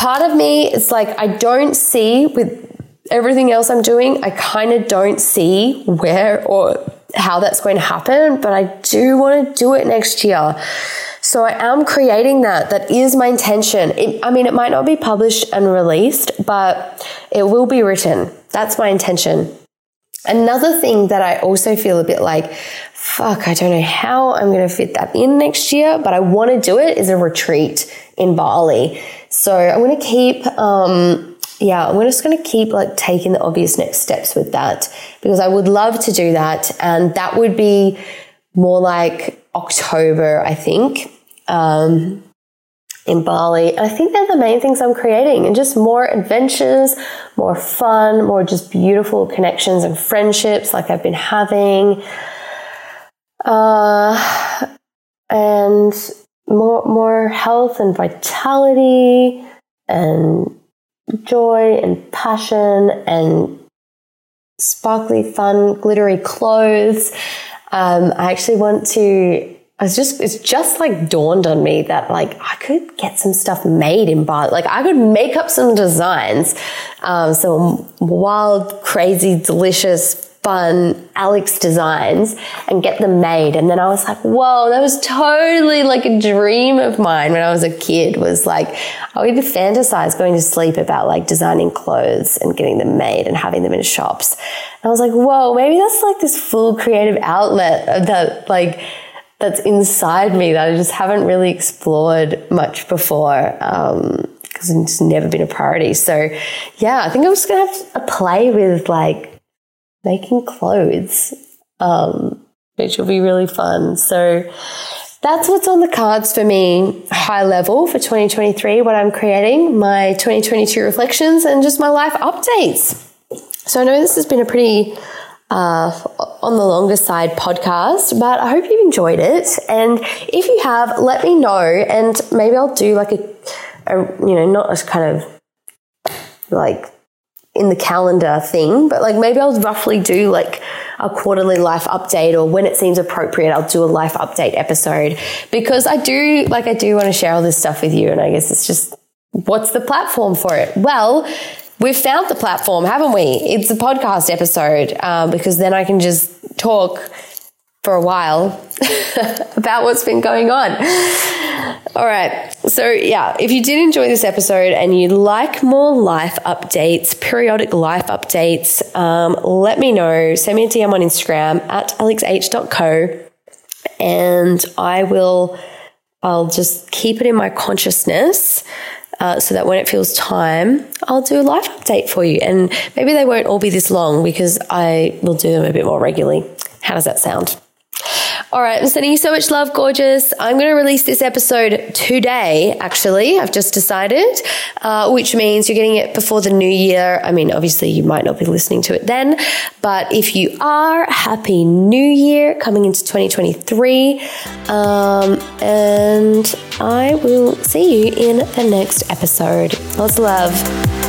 A: Part of me is like, I don't see with everything else I'm doing, I kind of don't see where or how that's going to happen, but I do want to do it next year. So I am creating that. That is my intention. It, I mean, it might not be published and released, but it will be written. That's my intention. Another thing that I also feel a bit like, fuck, I don't know how I'm going to fit that in next year, but I want to do it is a retreat in Bali. So I'm going to keep, um, yeah, I'm just going to keep like taking the obvious next steps with that because I would love to do that. And that would be more like October, I think. Um, in Bali. And I think they're the main things I'm creating and just more adventures, more fun, more just beautiful connections and friendships like I've been having. Uh, and more, more health and vitality and joy and passion and sparkly, fun, glittery clothes. Um, I actually want to I was just, it's just like dawned on me that like I could get some stuff made in Bali. Like I could make up some designs, um, some wild, crazy, delicious, fun Alex designs and get them made. And then I was like, whoa, that was totally like a dream of mine when I was a kid was like, I would fantasize going to sleep about like designing clothes and getting them made and having them in shops. And I was like, whoa, maybe that's like this full creative outlet that like, that's inside me that I just haven't really explored much before because um, it's never been a priority. So, yeah, I think I'm just to have a play with like making clothes, um, which will be really fun. So, that's what's on the cards for me, high level for 2023, what I'm creating, my 2022 reflections, and just my life updates. So, I know this has been a pretty uh, on the longer side podcast, but I hope you've enjoyed it. And if you have, let me know, and maybe I'll do like a, a you know, not a kind of like in the calendar thing, but like maybe I'll roughly do like a quarterly life update or when it seems appropriate, I'll do a life update episode because I do, like, I do want to share all this stuff with you. And I guess it's just, what's the platform for it? Well, We've found the platform, haven't we? It's a podcast episode um, because then I can just talk for a while about what's been going on. All right. So, yeah, if you did enjoy this episode and you like more life updates, periodic life updates, um, let me know. Send me a DM on Instagram at alexh.co and I will, I'll just keep it in my consciousness uh, so that when it feels time, I'll do a life update for you. And maybe they won't all be this long because I will do them a bit more regularly. How does that sound? All right, I'm sending you so much love, gorgeous. I'm going to release this episode today, actually. I've just decided, uh, which means you're getting it before the new year. I mean, obviously, you might not be listening to it then, but if you are, happy new year coming into 2023. Um, and I will see you in the next episode. Lots of love.